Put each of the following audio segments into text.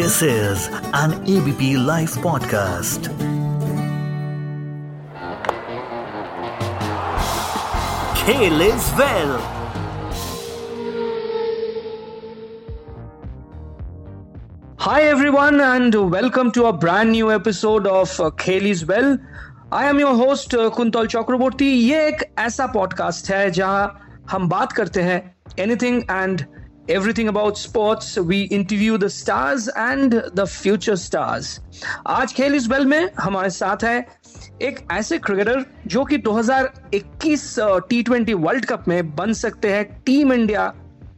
This is an ABP Life podcast. Kale is well. Hi everyone and welcome to a brand new episode of uh, Kaylee's Well. I am your host uh, Kuntal Chakraborty ये एक ऐसा podcast है जहाँ हम बात करते हैं anything and everything about sports we interview the stars and the future stars आज खेल इस बेल में हमारे साथ है एक ऐसे क्रिकेटर जो कि 2021 टी ट्वेंटी वर्ल्ड कप में बन सकते हैं टीम इंडिया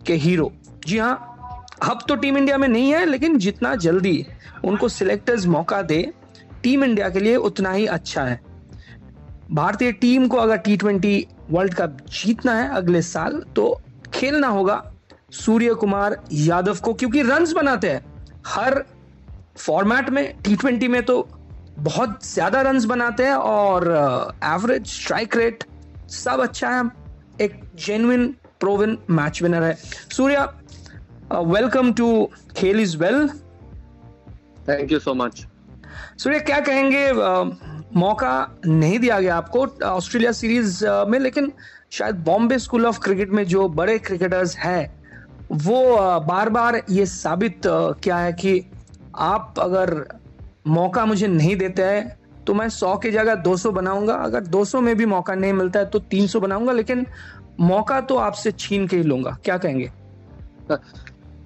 के हीरो जी हाँ अब तो टीम इंडिया में नहीं है, लेकिन जितना जल्दी उनको सिलेक्टर्स मौका दे टीम इंडिया के लिए उतना ही अच्छा है। भारतीय टीम को अगर टी ट्वेंटी वर्ल्ड कप जीतना है अगले साल तो खेलना होगा सूर्य कुमार यादव को क्योंकि रन्स बनाते हैं। हर फॉर्मेट में टी ट्वेंटी में तो बहुत ज़्यादा रन्स बनाते हैं और एवरेज स्ट्राइक रेट सब अच्छा है। एक जेन्युइन प्रोविन मैच विनर है। Surya welcome to Khel is well thank you so much Surya क्या कहेंगे uh, मौका नहीं दिया गया आपको ऑस्ट्रेलिया सीरीज़ uh, में लेकिन शायद बॉम्बे स्कूल ऑफ़ क्रिकेट में जो बड़े क्रिकेटर्स हैं वो बार बार ये साबित किया है कि आप अगर मौका मुझे नहीं देते हैं तो मैं सौ की जगह 200 बनाऊँगा। अगर 200 में भी मौका नहीं मिलता है तो 300 बनाऊँगा, लेकिन मौका तो आपसे छीन के ही लूँगा। क्या कहेंगे?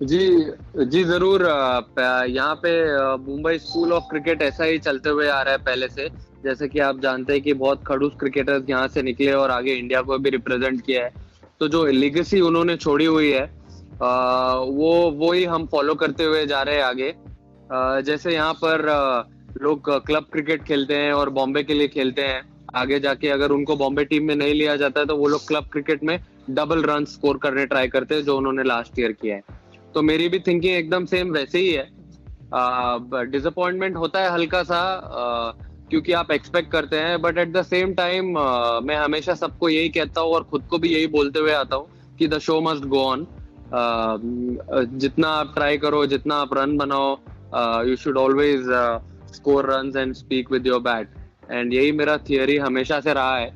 जी जी ज़रूर यहाँ पे मुंबई स्कूल ऑफ़ क्रिकेट ऐसा ही चलते हुए आ रहा है पहले से। जैसे कि आप जानते हैं कि बहुत खड़ूस क्रिकेटर्स यहाँ से निकले और आगे इंडिया को भी रिप्रेजेंट किया है। तो जो लिगेसी उन्होंने छोड़ी हुई है वो वो ही हम फॉलो करते हुए जा रहे हैं आगे। जैसे यहाँ पर लोग क्लब क्रिकेट खेलते हैं और बॉम्बे के लिए खेलते हैं। आगे जाके अगर उनको बॉम्बे टीम में नहीं लिया जाता है तो वो लोग क्लब क्रिकेट में डबल रन स्कोर करने ट्राई करते हैं, जो उन्होंने लास्ट ईयर किया है। तो मेरी भी थिंकिंग एकदम सेम वैसे ही है। डिसअपॉइंटमेंट होता है हल्का सा क्योंकि आप एक्सपेक्ट करते हैं but at the same time मैं हमेशा सबको यही कहता हूँ और खुद को भी यही बोलते हुए आता हूँ कि the show must go on जितना आप ट्राई करो, जितना आप रन बनाओ you should always score run and speak with your bat and यही मेरा थियोरी हमेशा से रहा है।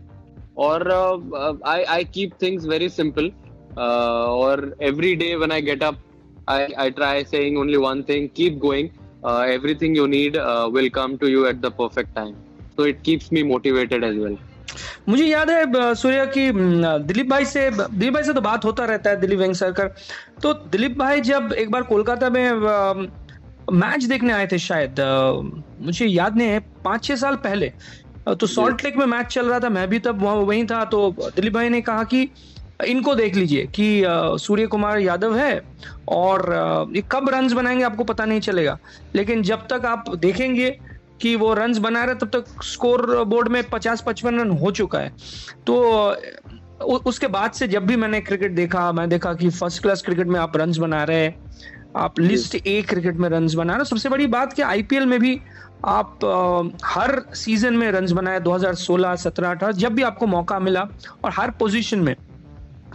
और I I keep things very simple और every day when I get up I I try saying only one thing keep going everything you need will come to you at the perfect time so it keeps me motivated as well. मुझे याद है सूर्या की दिलीप भाई से दिलीप भाई से तो बात होता रहता है दिलीप वेंगसरकर तो दिलीप भाई जब एक बार कोलकाता में मैच देखने आए थे शायद मुझे याद नहीं है पाँच छह साल पहले तो सॉल्ट लेक में मैच चल रहा था मैं भी तब वहीं था तो दिलीप भाई ने कहा कि इनको देख लीजिए कि सूर्य कुमार यादव है और ये कब रन्स बनाएँगे आपको पता नहीं चलेगा। लेकिन जब तक आप देखेंगे कि वो रन बना रहे तब तक स्कोर बोर्ड में पचास पचपन रन हो चुका है। तो उसके बाद से जब भी मैंने क्रिकेट देखा मैं देखा कि फ़र्स्ट क्लास क्रिकेट में आप रन बना रहे हैं आप लिस्ट ए क्रिकेट में रन्स बना रहे सबसे बड़ी बात कि आईपीएल में भी आप आ, हर सीज़न में रन्स बनाए 2016, 17, 18 जब भी आपको मौका मिला और हर पोजीशन में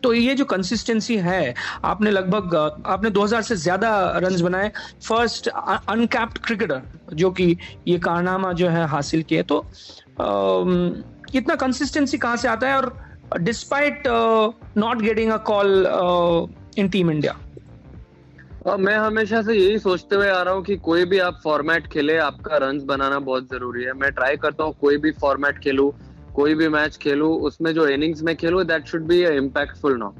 तो ये जो कंसिस्टेंसी है, आपने लगभग आपने 2000 से ज़्यादा रन्स बनाए। फ़र्स्ट अनकैप्ड क्रिकेटर जो कि ये कारनामा जो है हासिल किए। तो इतना कंसिस्टेंसी कहाँ से आता है? और despite not getting a call in team India मैं हमेशा से यही सोचते हुए आ रहा हूँ कि कोई भी आप फॉर्मेट खेले, आपका रन्स बनाना बहुत ज़रूरी है। मैं ट्राई करता हूँ, कोई भी फॉर्मेट खेलूँ। कोई भी मैच खेलू, उसमें जो इनिंग्स में खेलू that should be impactful no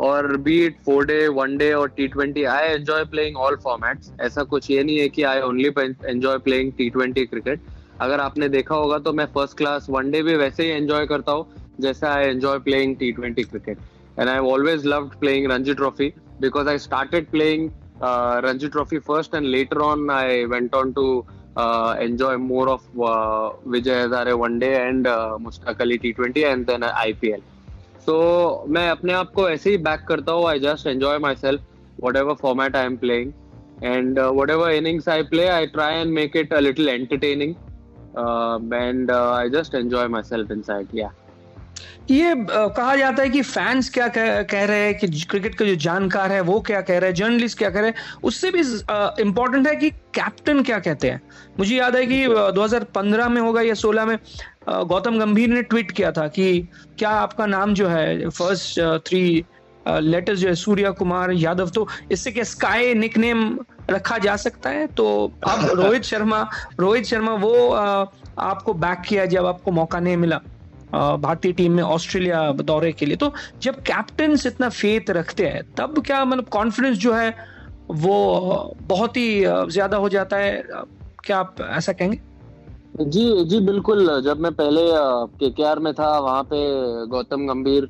और be it four day one day और T twenty I enjoy playing all formats ऐसा कुछ ये नहीं है कि I only enjoy playing T twenty cricket अगर आपने देखा होगा तो मैं फ़र्स्ट क्लास वन डे भी वैसे ही एंजॉय करता हूँ, जैसे I enjoy playing T twenty cricket and I always loved playing Ranji trophy because I started playing Ranji trophy first and later on I went on to uh, enjoy more of uh, Vijay Hazare one day and uh, Mustaq Ali T20 and then IPL. So मैं अपने आप को ऐसे ही back करता हूँ I just enjoy myself whatever format I am playing and uh, whatever innings I play, I try and make it a little entertaining, uh, and uh, I just enjoy myself inside. Yeah. ये कहा जाता है कि fans क्या कह, कह रहे हैं कि क्रिकेट के जो जानकार है वो क्या कह रहे हैं जर्नलिस्ट क्या कह रहे हैं उससे भी इम्पोर्टेंट है कि कैप्टन क्या कहते हैं। मुझे याद है कि 2015 में होगा या 16 में गौतम गंभीर ने ट्वीट किया था कि क्या आपका नाम जो है फ़र्स्ट थ्री लेटर्स जो है सूर्या कुमार यादव तो इससे क्या स्काई निकनेम रखा जा सकता है? तो अब रोहित शर्मा रोहित शर्मा वो आपको बैक किया जब आपको मौका नहीं मिला। भारतीय टीम में ऑस्ट्रेलिया दौरे के लिए। तो जब कैप्टन इतना फेथ रखते हैं, तब क्या मतलब कॉन्फिडेंस जो है, वो बहुत ही ज़्यादा हो जाता है? क्या आप ऐसा कहेंगे? जी जी, बिल्कुल। जब मैं पहले के में था, वहाँ पे गौतम गंभीर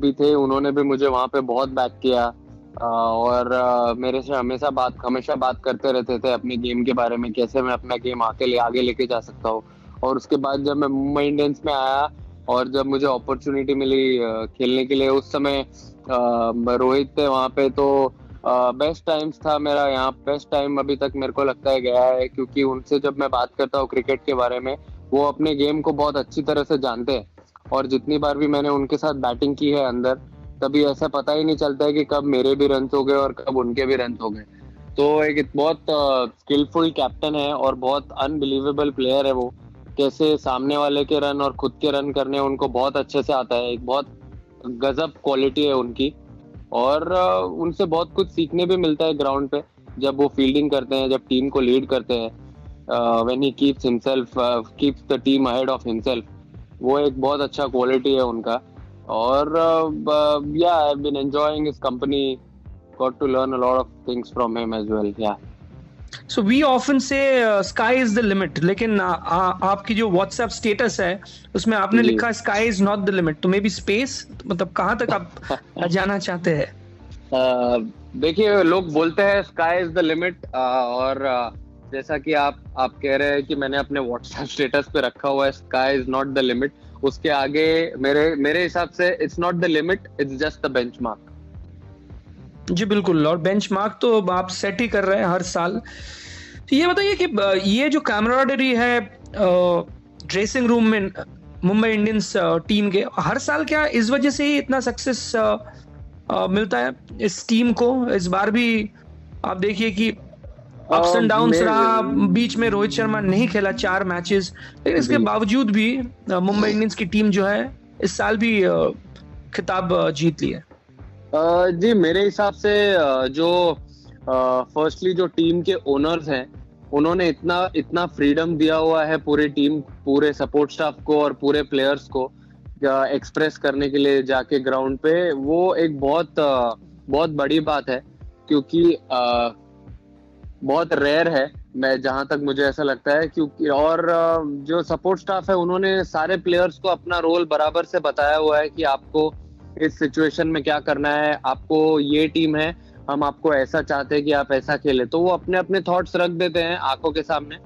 भी थे, उन्होंने भी मुझे वहाँ पे बहुत बैक किया। और मेरे से हमेशा बात हमेशा बात करते रहते थे अपने गेम के बारे में, कैसे मैं अपना गेम आके ले आगे लेके जा सकता हूँ। और उसके बाद जब मैं मुंबई इंडियंस में आया और जब मुझे अपॉर्चुनिटी मिली खेलने के लिए, उस समय रोहित थे वहाँ पे तो बेस्ट टाइम्स था मेरा यहाँ बेस्ट टाइम अभी तक मेरे को लगता है गया है, क्योंकि उनसे जब मैं बात करता हूँ क्रिकेट के बारे में, वो अपने गेम को बहुत अच्छी तरह से जानते हैं। और जितनी बार भी मैंने उनके साथ बैटिंग की है अंदर, तभी ऐसा पता ही नहीं चलता है कि कब मेरे भी रन हो गए और कब उनके भी रन हो गए। तो एक बहुत स्किलफुल कैप्टन है और बहुत अनबिलीवेबल प्लेयर है वो। कैसे सामने वाले के रन और खुद के रन करने उनको बहुत अच्छे से आता है, एक बहुत गजब क्वालिटी है उनकी। और उनसे बहुत कुछ सीखने भी मिलता है ग्राउंड पे, जब वो फील्डिंग करते हैं, जब टीम को लीड करते हैं। When he keeps himself keeps the team ahead of himself वो एक बहुत अच्छा क्वालिटी है उनका। और या I been enjoying his company got to learn a lot of things from him as well yeah so we often say sky is the limit लेकिन uh, आपकी जो व्हाट्सएप स्टेटस है उसमें आपने लिखा sky is not the limit तो may be space मतलब कहाँ तक आप जाना चाहते हैं? uh, देखिए लोग बोलते हैं स्काई इज़ द लिमिट और uh, जैसा कि आप आप कह रहे हैं कि मैंने अपने व्हाट्सएप स्टेटस पे रखा हुआ है sky is not the limit उसके आगे मेरे मेरे हिसाब से it's not the limit it's just the benchmark जी बिल्कुल और बेंचमार्क तो आप सेट ही कर रहे हैं हर साल। तो ये बताइए कि ये जो कैमराडरी है ड्रेसिंग रूम में मुंबई इंडियंस टीम के हर साल क्या इस वजह से ही इतना सक्सेस मिलता है इस टीम को? इस बार भी आप देखिए कि अप्स एंड डाउन रहा बीच में रोहित शर्मा नहीं खेला चार मैचेस लेकिन इसके बावजूद भी मुंबई इंडियंस की टीम जो है इस साल भी खिताब जीत लिया जी, मेरे हिसाब से जो फर्स्टली जो टीम के ओनर्स हैं, उन्होंने इतना इतना फ्रीडम दिया हुआ है पूरे टीम पूरे सपोर्ट स्टाफ को और पूरे प्लेयर्स को एक्सप्रेस करने के लिए जाके ग्राउंड पे, वो एक बहुत बहुत बड़ी बात है, क्योंकि बहुत रेयर है, मैं जहाँ तक मुझे ऐसा लगता है, क्योंकि, और जो सपोर्ट स्टाफ है, उन्होंने सारे प्लेयर्स को अपना रोल बराबर से बताया हुआ है कि आपको इस सिचुएशन में क्या करना है? आपको ये टीम है, हम आपको ऐसा चाहते हैं कि आप ऐसा खेले। तो वो अपने अपने थॉट्स रख देते हैं आँखों के सामने।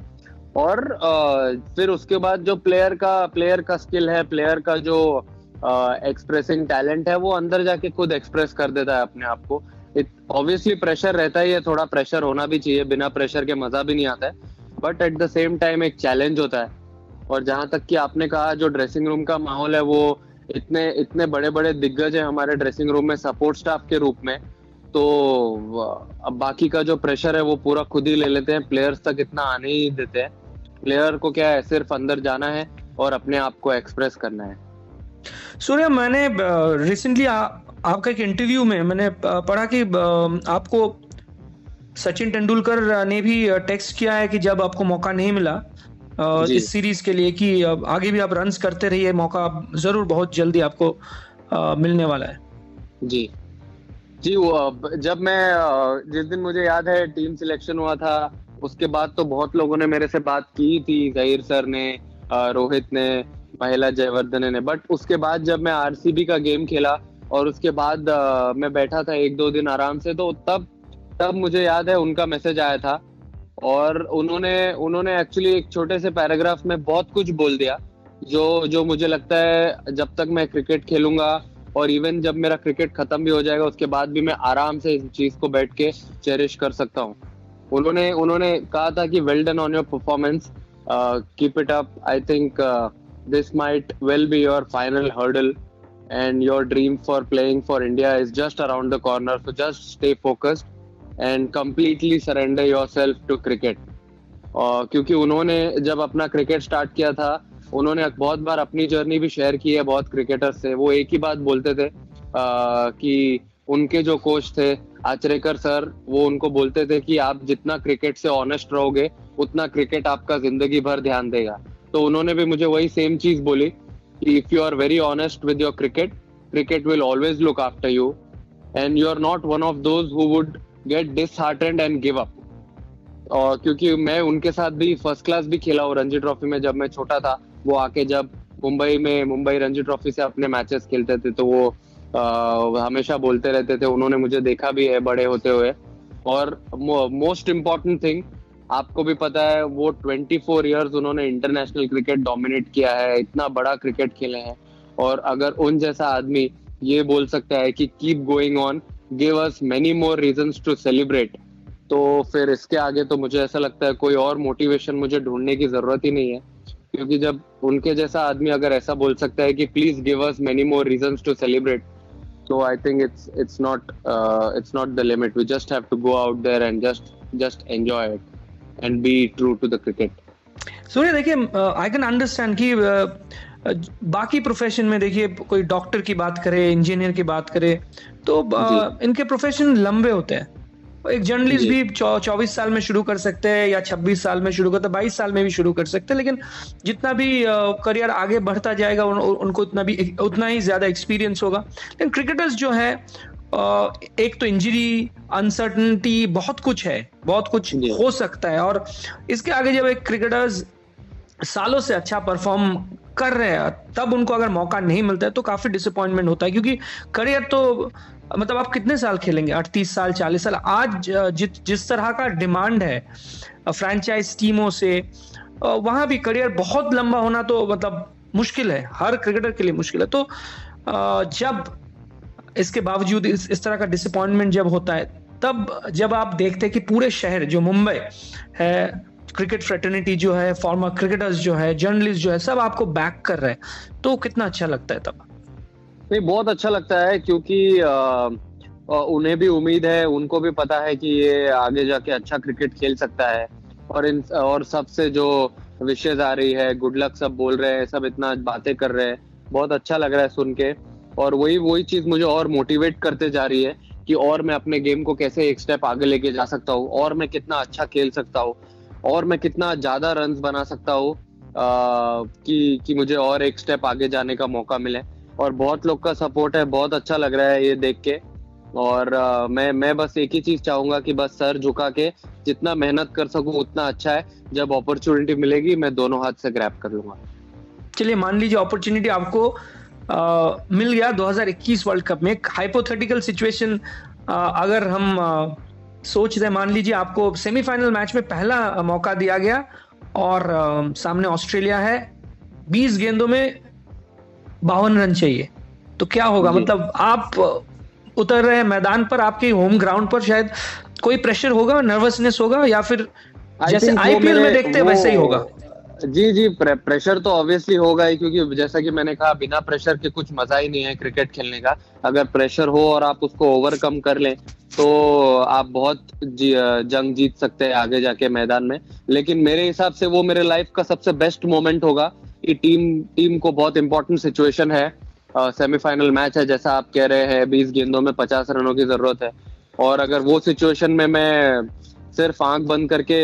और फिर उसके बाद जो प्लेयर का प्लेयर का स्किल है प्लेयर का जो एक्सप्रेसिंग टैलेंट है, वो अंदर जाके खुद एक्सप्रेस कर देता है अपने आप को। ऑब्वियसली प्रेशर रहता ही है, थोड़ा प्रेशर होना भी चाहिए, बिना प्रेशर के मज़ा भी नहीं आता है। But at the same time एक चैलेंज होता है। और जहाँ तक कि आपने कहा, जो ड्रेसिंग रूम का माहौल है, वो इतने इतने बड़े बड़े दिग्गज है हमारे ड्रेसिंग रूम में सपोर्ट स्टाफ के रूप में। तो अब बाकी का जो प्रेशर है, वो पूरा खुद ही ले लेते हैं। प्लेयर्स तक इतना आने ही देते हैं। प्लेयर को क्या है, सिर्फ़ अंदर जाना है और अपने आप को एक्सप्रेस करना है। सूर्य, मैंने रिसेंटली आपका एक इंटरव्यू में मैंने पढ़ा कि आपको सचिन तेंदुलकर ने भी टेक्स्ट किया है कि जब आपको मौका नहीं मिला इस सीरीज़ के लिए कि आगे भी आप रन करते रहिए मौका ज़रूर बहुत जल्दी आपको मिलने वाला है। जी। जी वो जब मैं जिस दिन मुझे याद है टीम सिलेक्शन हुआ था उसके बाद तो बहुत लोगों ने मेरे से बात की थी जहीर सर ने रोहित ने महिला जयवर्धन ने। बट उसके बाद जब मैं आरसीबी का गेम खेला और उसके बाद मैं बैठा था एक दो दिन आराम से तो तब तब मुझे याद है उनका मैसेज आया था और उन्होंने उन्होंने एक्चुअली एक छोटे से पैराग्राफ में बहुत कुछ बोल दिया, जो जो मुझे लगता है जब तक मैं क्रिकेट खेलूँगा और इवन जब मेरा क्रिकेट खत्म भी हो जाएगा, उसके बाद भी मैं आराम से इस चीज़ को बैठ के चेरिश कर सकता हूँ उन्होंने उन्होंने कहा था कि well done on your performance keep it up I think this might might be your final hurdle and your dream for playing for India is just around the corner corner. Just stay stay focused and yourself to cricket Uh, क्योंकि उन्होंने जब अपना cricket start किया था उन्होंने बहुत बार अपनी journey भी शेयर की है बहुत क्रिकेटर्स से। वो एक ही बात बोलते थे आ, कि उनके जो कोच थे आचरेकर सर वो उनको बोलते थे कि आप जितना क्रिकेट से ऑनेस्ट रहोगे उतना क्रिकेट आपका ज़िंदगी भर ध्यान देगा। तो उन्होंने भी मुझे वही सेम चीज़ बोली कि if you are very honest with your cricket cricket will always look after you and you are not one of those who would get disheartened and give up और क्योंकि मैं उनके साथ भी फ़र्स्ट क्लास भी खेला हूँ रणजी ट्रॉफी में जब मैं छोटा था वो आके जब मुंबई में मुंबई रणजी ट्रॉफी से अपने मैचेस खेलते थे तो वो आ, हमेशा बोलते रहते थे उन्होंने मुझे देखा भी है बड़े होते हुए। और मोस्ट इम्पोर्टेंट थिंग आपको भी पता है वो 24 फोर ईयर्स उन्होंने इंटरनेशनल क्रिकेट डोमिनेट किया है इतना बड़ा क्रिकेट खेले हैं। और अगर उन जैसा आदमी ये बोल सकता है कि keep going on give us many more reason to celebrate तो फिर इसके आगे तो मुझे ऐसा लगता है कोई और मोटिवेशन मुझे ढूँढने की ज़रूरत ही नहीं है। क्योंकि जब उनके जैसा आदमी अगर ऐसा बोल सकता है कि please give us many more reasons to celebrate so i think it's it's not uh, it's not the limit. We just have to go out there and just just enjoy it and be true to the cricket. Surya देखिए I can understand कि uh, बाकी profession में देखिए कोई doctor की बात करे engineer की बात करे तो इनके प्रोफेशन लंबे होते हैं। एक जर्नलिस्ट भी चौबीस साल में शुरू कर सकते हैं या छब्बीस साल में शुरू करते हैं बाईस साल में भी शुरू कर सकते हैं लेकिन जितना भी करियर आगे बढ़ता जाएगा उन, उनको उतना भी उतना ही ज़्यादा एक्सपीरियंस होगा। लेकिन क्रिकेटर्स जो है एक तो इंजरी अनसर्टनिटी बहुत कुछ है बहुत कुछ हो सकता है और इसके आगे जब एक क्रिकेटर्स सालों से अच्छा परफॉर्म कर रहे हैं तब उनको अगर मौका नहीं मिलता है तो काफ़ी डिसअपॉइंटमेंट होता है क्योंकि करियर तो मतलब आप कितने साल खेलेंगे? अड़तीस साल चालीस साल आज जि, जिस तरह का डिमांड है फ्रेंचाइज टीमों से वहाँ भी करियर बहुत लंबा होना तो मतलब मुश्किल है हर क्रिकेटर के लिए मुश्किल है। तो जब इसके बावजूद इस, इस तरह का डिसअपॉइंटमेंट जब होता है तब जब आप देखते हैं कि पूरे शहर जो मुंबई है क्रिकेट फ्रेटर्निटी जो है फॉर्मर क्रिकेटर्स जो है जर्नलिस्ट जो है सब आपको बैक कर रहे हैं। तो कितना अच्छा लगता है तब? नहीं बहुत अच्छा लगता है क्योंकि आ, उन्हें भी उम्मीद है उनको भी पता है कि ये आगे जाके अच्छा क्रिकेट खेल सकता है। और इन और सबसे जो विशेष आ रही है गुड लक सब बोल रहे हैं सब इतना बातें कर रहे हैं बहुत अच्छा लग रहा है सुन के। और वही वही चीज़ मुझे और मोटिवेट करते जा रही है कि और मैं अपने गेम को कैसे एक स्टेप आगे लेके जा सकता हूँ और मैं कितना अच्छा खेल सकता हूँ। और मैं कितना ज़्यादा रन बना सकता हूँ कि कि मुझे और एक स्टेप आगे जाने का मौका मिले। और बहुत लोग का सपोर्ट है बहुत अच्छा लग रहा है ये देख के। और आ, मैं मैं बस एक ही चीज़ चाहूँगा कि बस सर झुका के जितना मेहनत कर सकूँ उतना अच्छा है। जब अपॉर्चुनिटी मिलेगी मैं दोनों हाथ से ग्रैप कर लूँगा। चलिए मान लीजिए अपॉर्चुनिटी आपको आ, मिल गया 2021 वर्ल्ड कप में। हाइपोथेटिकल सिचुएशन अगर हम आ, सोच रहे मान लीजिए आपको सेमीफाइनल मैच में पहला मौका दिया गया और आ, सामने ऑस्ट्रेलिया है। 20 गेंदों में बावन रन चाहिए। तो क्या होगा? मतलब आप उतर रहे हैं मैदान पर आपके होम ग्राउंड पर शायद कोई प्रेशर होगा नर्वसनेस होगा या फिर जैसे आईपीएल में देखते हैं वैसे ही होगा। जी जी प्रे, प्रेशर तो ऑब्वियसली होगा ही क्योंकि जैसा कि मैंने कहा बिना प्रेशर के कुछ मज़ा ही नहीं है क्रिकेट खेलने का। अगर प्रेशर हो और आप उसको ओवरकम कर लें तो आप बहुत जी, जंग जीत सकते हैं आगे जाके मैदान में। लेकिन मेरे हिसाब से वो मेरे लाइफ का सबसे बेस्ट मोमेंट होगा। कि टीम टीम को बहुत इंपॉर्टेंट सिचुएशन है। सेमीफाइनल मैच है जैसा आप कह रहे हैं बीस गेंदों में पचास रनों की ज़रूरत है। और अगर वो सिचुएशन में मैं सिर्फ़ आँख बंद करके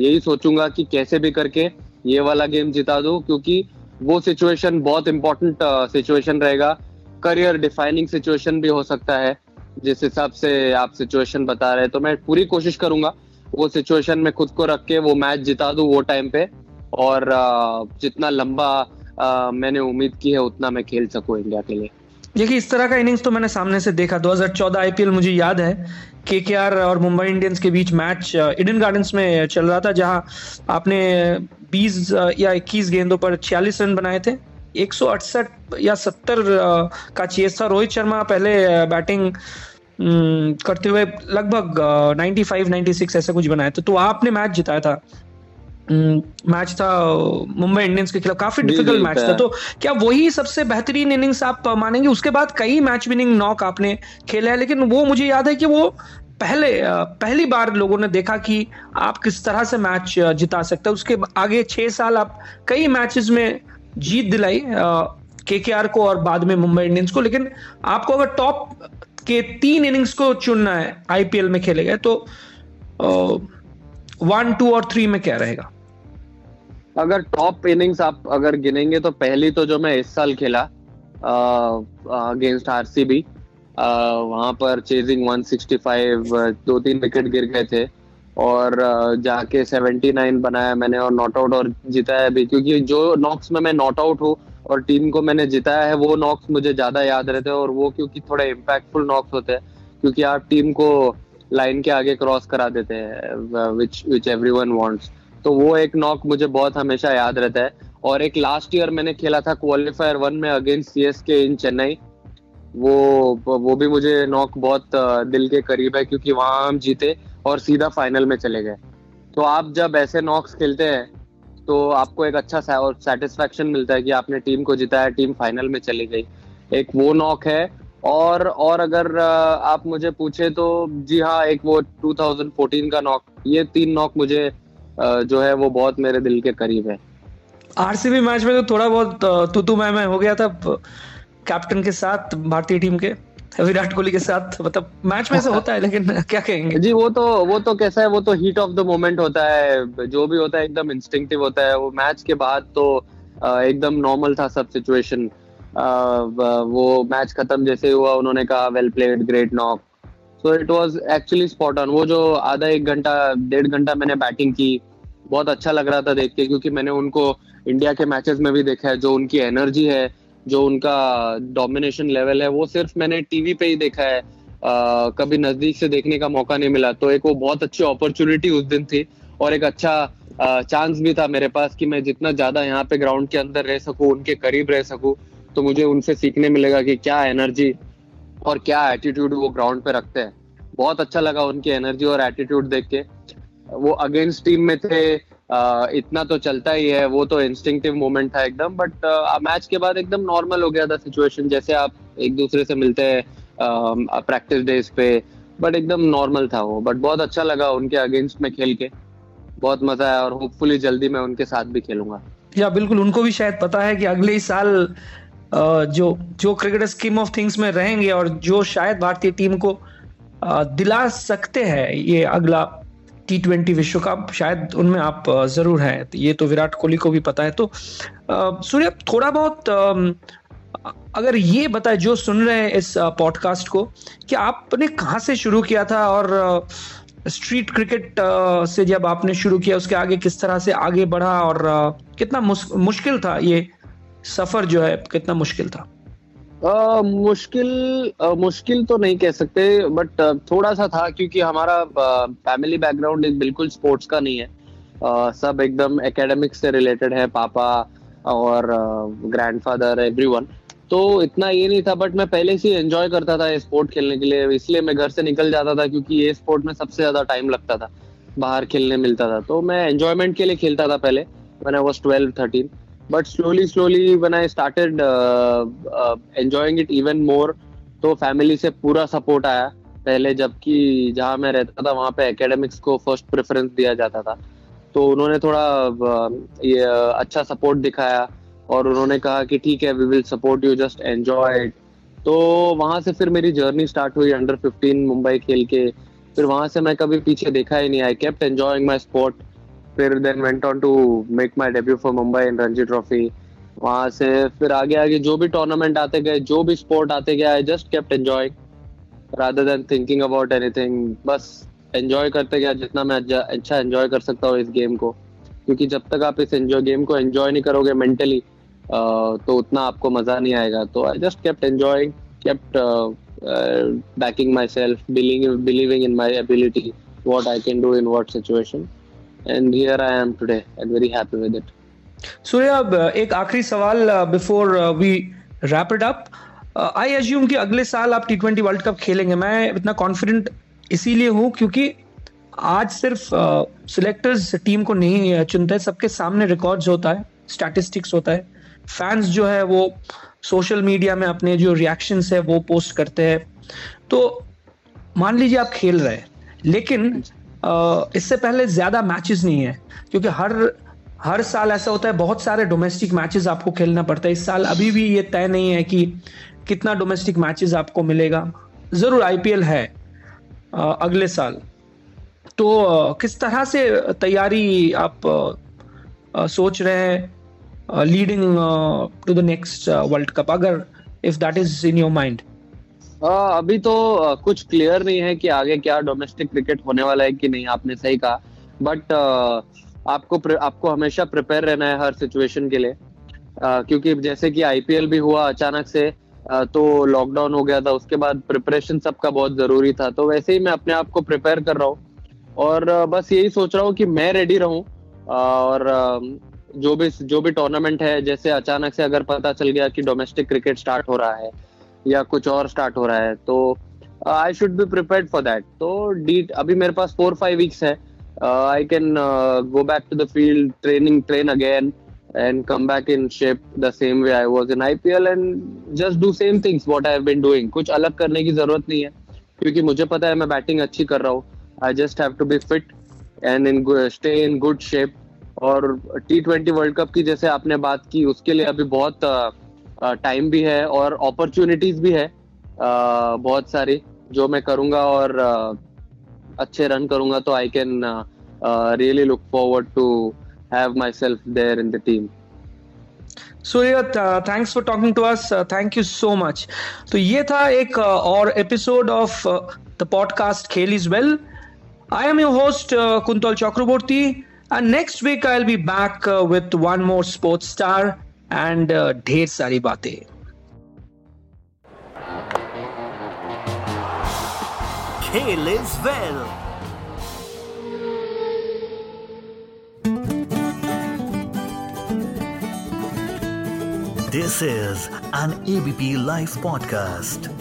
यही सोचूँगा कि कैसे भी करके ये वाला गेम जिता दो, क्योंकि वो सिचुएशन बहुत इंपॉर्टेंट सिचुएशन रहेगा। करियर डिफाइनिंग सिचुएशन भी हो सकता है। जिस हिसाब से आप सिचुएशन बता रहे हैं तो मैं पूरी कोशिश करूँगा, वो सिचुएशन में खुद को रख के वो मैच जिता दू वो टाइम पे। और जितना लंबा मैंने उम्मीद की है, उतना मैं खेल सकूँ इंडिया के लिए। देखिए, इस तरह का इनिंग्स तो मैंने सामने से देखा। 2014 आईपीएल मुझे याद है के और मुंबई इंडियंस के बीच मैच इडन गार्डन्स में चल रहा था, जहाँ आपने 20 या 21 गेंदों पर 46 रन बनाए थे। एक या 70 का चेस था। रोहित शर्मा पहले बैटिंग करते हुए लगभग 95 96 ऐसा कुछ बनाया था। तो आपने मैच जिताया था। मैच था मुंबई इंडियंस के खिलाफ। काफ़ी डिफ़िकल्ट मैच था। तो क्या वही सबसे बेहतरीन इनिंग्स आप मानेंगे? उसके बाद कई मैच विनिंग नॉक आपने खेला है लेकिन वो मुझे याद है कि वो पहले पहली बार लोगों ने देखा कि आप किस तरह से मैच जिता सकते हैं। उसके आगे छह साल आप कई मैचेस में जीत दिलाई के को और बाद में मुंबई इंडियंस को। लेकिन आपको अगर टॉप के तीन इनिंग्स को चुनना है, आईपीएल में खेले गए तो वन, टू और थ्री में क्या रहेगा? अगर टॉप इनिंग्स आप अगर गिनेंगे तो पहली तो जो मैं इस साल खेला अगेंस्ट आरसीबी। वहाँ पर चेजिंग 165 दो तीन विकेट गिर गए थे। और जाके 79 बनाया मैंने और नॉट आउट और जिताया भी। क्योंकि जो नॉक्स में मैं नॉट आउट हूँ और टीम को मैंने जिताया है, वो नॉक्स मुझे ज़्यादा याद रहते हैं और वो क्योंकि थोड़े इम्पैक्टफुल नॉक्स होते हैं। क्योंकि आप टीम को लाइन के आगे क्रॉस करा देते हैं तो वो एक नॉक मुझे बहुत हमेशा याद रहता है। और एक लास्ट ईयर मैंने खेला था क्वालिफायर वन में against C S K in Chennai वो वो भी मुझे नॉक बहुत दिल के करीब है क्योंकि वहाँ हम जीते और सीधा फाइनल में चले गए। तो आप जब ऐसे नॉक्स खेलते हैं तो आपको एक अच्छा और सेटिस्फेक्शन मिलता है कि आपने टीम को जिताया टीम फाइनल में चली गई। एक वो नॉक है और और अगर आप मुझे पूछे तो जी हाँ एक वो 2014 का नॉक ये तीन नॉक मुझे जो है वो बहुत मेरे दिल के करीब है। आरसीबी मैच में तो थोड़ा बहुत तू तू मैं मैं हो गया था। कैप्टन के साथ, भारतीय टीम के, विराट कोहली के साथ मतलब मैच में से होता है, लेकिन क्या कहेंगे? जी, वो तो वो तो कैसा है, वो तो हीट ऑफ़ द मोमेंट होता है, जो भी होता है, एकदम इंस्टिंक्टिव होता है, वो मैच के बाद तो एकदम नॉर्मल था सब सिचुएशन वो मैच खत्म जैसे हुआ, उन्होंने कहा well played great knock so it was actually spot on वो जो आधा एक घंटा, डेढ़ घंटा मैंने बैटिंग की, बहुत अच्छा लग रहा था देख के, क्योंकि मैंने उनको इंडिया के मैचेस में भी देखा है, जो उनकी एनर्जी है जो उनका डोमिनेशन लेवल है वो सिर्फ़ मैंने टीवी पे ही देखा है। आ, कभी नज़दीक से देखने का मौका नहीं मिला। तो एक वो बहुत अच्छी अपॉर्चुनिटी उस दिन थी और एक अच्छा चांस भी था मेरे पास कि मैं जितना ज़्यादा यहाँ पे ग्राउंड के अंदर रह सकूँ उनके करीब रह सकूँ तो मुझे उनसे सीखने मिलेगा कि क्या एनर्जी और क्या एटीट्यूड वो ग्राउंड पे रखते हैं। बहुत अच्छा लगा उनकी एनर्जी और एटीट्यूड देख के। वो अगेंस्ट टीम में थे इतना तो चलता ही है, वो तो इंस्टिंक्टिव मोमेंट था एकदम बट मैच के बाद एकदम नॉर्मल हो गया था सिचुएशन जैसे आप एक दूसरे से मिलते हैं प्रैक्टिस डेज़ पे बट एकदम नॉर्मल था वो बट बहुत अच्छा लगा उनके अगेंस्ट में खेल के। बहुत मज़ा आया और होपफुली जल्दी मैं उनके साथ भी खेलूँगा। या बिल्कुल, उनको भी शायद पता है कि अगले साल जो जो क्रिकेट स्कीम ऑफ़ थिंग्स में रहेंगे और जो शायद भारतीय टीम को दिला सकते हैं, ये अगला टी ट्वेंटी विश्व कप शायद उनमें आप ज़रूर हैं। तो ये तो विराट कोहली को भी पता है। तो सूर्य, थोड़ा बहुत अगर ये बताए, जो सुन रहे हैं इस पॉडकास्ट को, कि आपने कहाँ से शुरू किया था और स्ट्रीट क्रिकेट से जब आपने शुरू किया, उसके आगे किस तरह से आगे बढ़ा और कितना मुश्किल था ये सफ़र जो है, कितना मुश्किल था? मुश्किल मुश्किल तो नहीं कह सकते बट थोड़ा सा था क्योंकि हमारा फैमिली बैकग्राउंड बिल्कुल स्पोर्ट्स का नहीं है। सब एकदम एकेडमिक्स से रिलेटेड है, पापा और ग्रैंडफादर एवरीवन तो इतना ये नहीं था बट मैं पहले से एंजॉय करता था स्पोर्ट खेलने के लिए। इसलिए मैं घर से निकल जाता था क्योंकि ये स्पोर्ट में सबसे ज़्यादा टाइम लगता था। बाहर खेलने मिलता था। तो मैं एंजॉयमेंट के लिए खेलता था पहले मैंने was twelve thirteen but slowly slowly when I started enjoying it even more तो फैमिली से पूरा सपोर्ट आया। पहले जबकि जहाँ मैं रहता था वहाँ पे एकेडमिक्स को फ़र्स्ट प्रेफरेंस दिया जाता था। तो उन्होंने थोड़ा uh, ये uh, अच्छा सपोर्ट दिखाया और उन्होंने कहा कि ठीक है we will support you just enjoy it तो वहाँ से फिर मेरी जर्नी स्टार्ट हुई अंडर 15 मुंबई खेल के। फिर वहाँ से मैं कभी पीछे देखा ही नहीं। I kept enjoying my sport फिर then went on to make my debut for Mumbai in Ranji trophy वहाँ से फिर आगे आगे जो भी टूर्नामेंट आते गए, जो भी स्पोर्ट आते गए I just kept enjoying rather than thinking about anything बस एंजॉय करते गया जितना मैं अच्छा एंजॉय कर सकता हूँ इस गेम को। क्योंकि जब तक आप इस एंजॉय गेम को एंजॉय नहीं करोगे मेंटली तो उतना आपको मज़ा नहीं आएगा। तो I just kept enjoying kept backing myself believing in my ability what I can do in what situation. And here I am today and very happy with it. Surya एक आखिरी सवाल before we wrap it up I assume कि अगले साल आप T twenty world cup खेलेंगे। मैं इतना कॉन्फिडेंट इसीलिए हूँ क्योंकि आज सिर्फ़ सिलेक्टर्स टीम को नहीं चुनते सबके सामने रिकॉर्ड्स होता है स्टैटिस्टिक्स होता है। फैंस जो है वो सोशल मीडिया में अपने जो रिएक्शंस है वो पोस्ट करते हैं। तो मान लीजिए आप खेल रहे हैं लेकिन इससे पहले ज़्यादा मैचेस नहीं है, क्योंकि हर हर साल ऐसा होता है, बहुत सारे डोमेस्टिक मैचेस आपको खेलना पड़ता है। इस साल अभी भी ये तय नहीं है कि कितना डोमेस्टिक मैचेस आपको मिलेगा। ज़रूर आईपीएल है अगले साल। तो किस तरह से तैयारी आप सोच रहे हैं leading to the next world cup अगर if that is in your mind अभी तो कुछ क्लियर नहीं है कि आगे क्या डोमेस्टिक क्रिकेट होने वाला है कि नहीं आपने सही कहा। बट आपको आपको हमेशा प्रिपेयर रहना है हर सिचुएशन के लिए। आ, क्योंकि जैसे कि आईपीएल भी हुआ अचानक से आ, तो लॉकडाउन हो गया था उसके बाद प्रिपरेशन सबका बहुत ज़रूरी था। तो वैसे ही मैं अपने आप को प्रिपेयर कर रहा हूँ। और बस यही सोच रहा हूँ कि मैं रेडी रहूँ। और जो भी जो भी टूर्नामेंट है जैसे अचानक से अगर पता चल गया कि डोमेस्टिक क्रिकेट स्टार्ट हो रहा है या कुछ और स्टार्ट हो रहा है तो I should be prepared for that तो डी अभी मेरे पास फोर फाइव वीक्स है। I can go back to the field training train again and come back in shape the same way I was in IPL and just do same things what I have been doing. कुछ अलग करने की ज़रूरत नहीं है, क्योंकि मुझे पता है मैं बैटिंग अच्छी कर रहा हूँ। I just have to be fit and in stay in good shape और टी ट्वेंटी वर्ल्ड कप की जैसे आपने बात की, उसके लिए अभी बहुत टाइम भी है और अपॉर्चुनिटीज़ भी है बहुत सारी, जो मैं करूँगा और अच्छे रन करूँगा तो I can really look forward to have myself there in the team. Surya thanks for talking to us thank you so much तो ये था एक और episode of the podcast Khel is well I am your host Kuntal Chakraborty and next week I will be back with one more sports star and ढेर सारी बातें खेल is well This is an ABP Life podcast.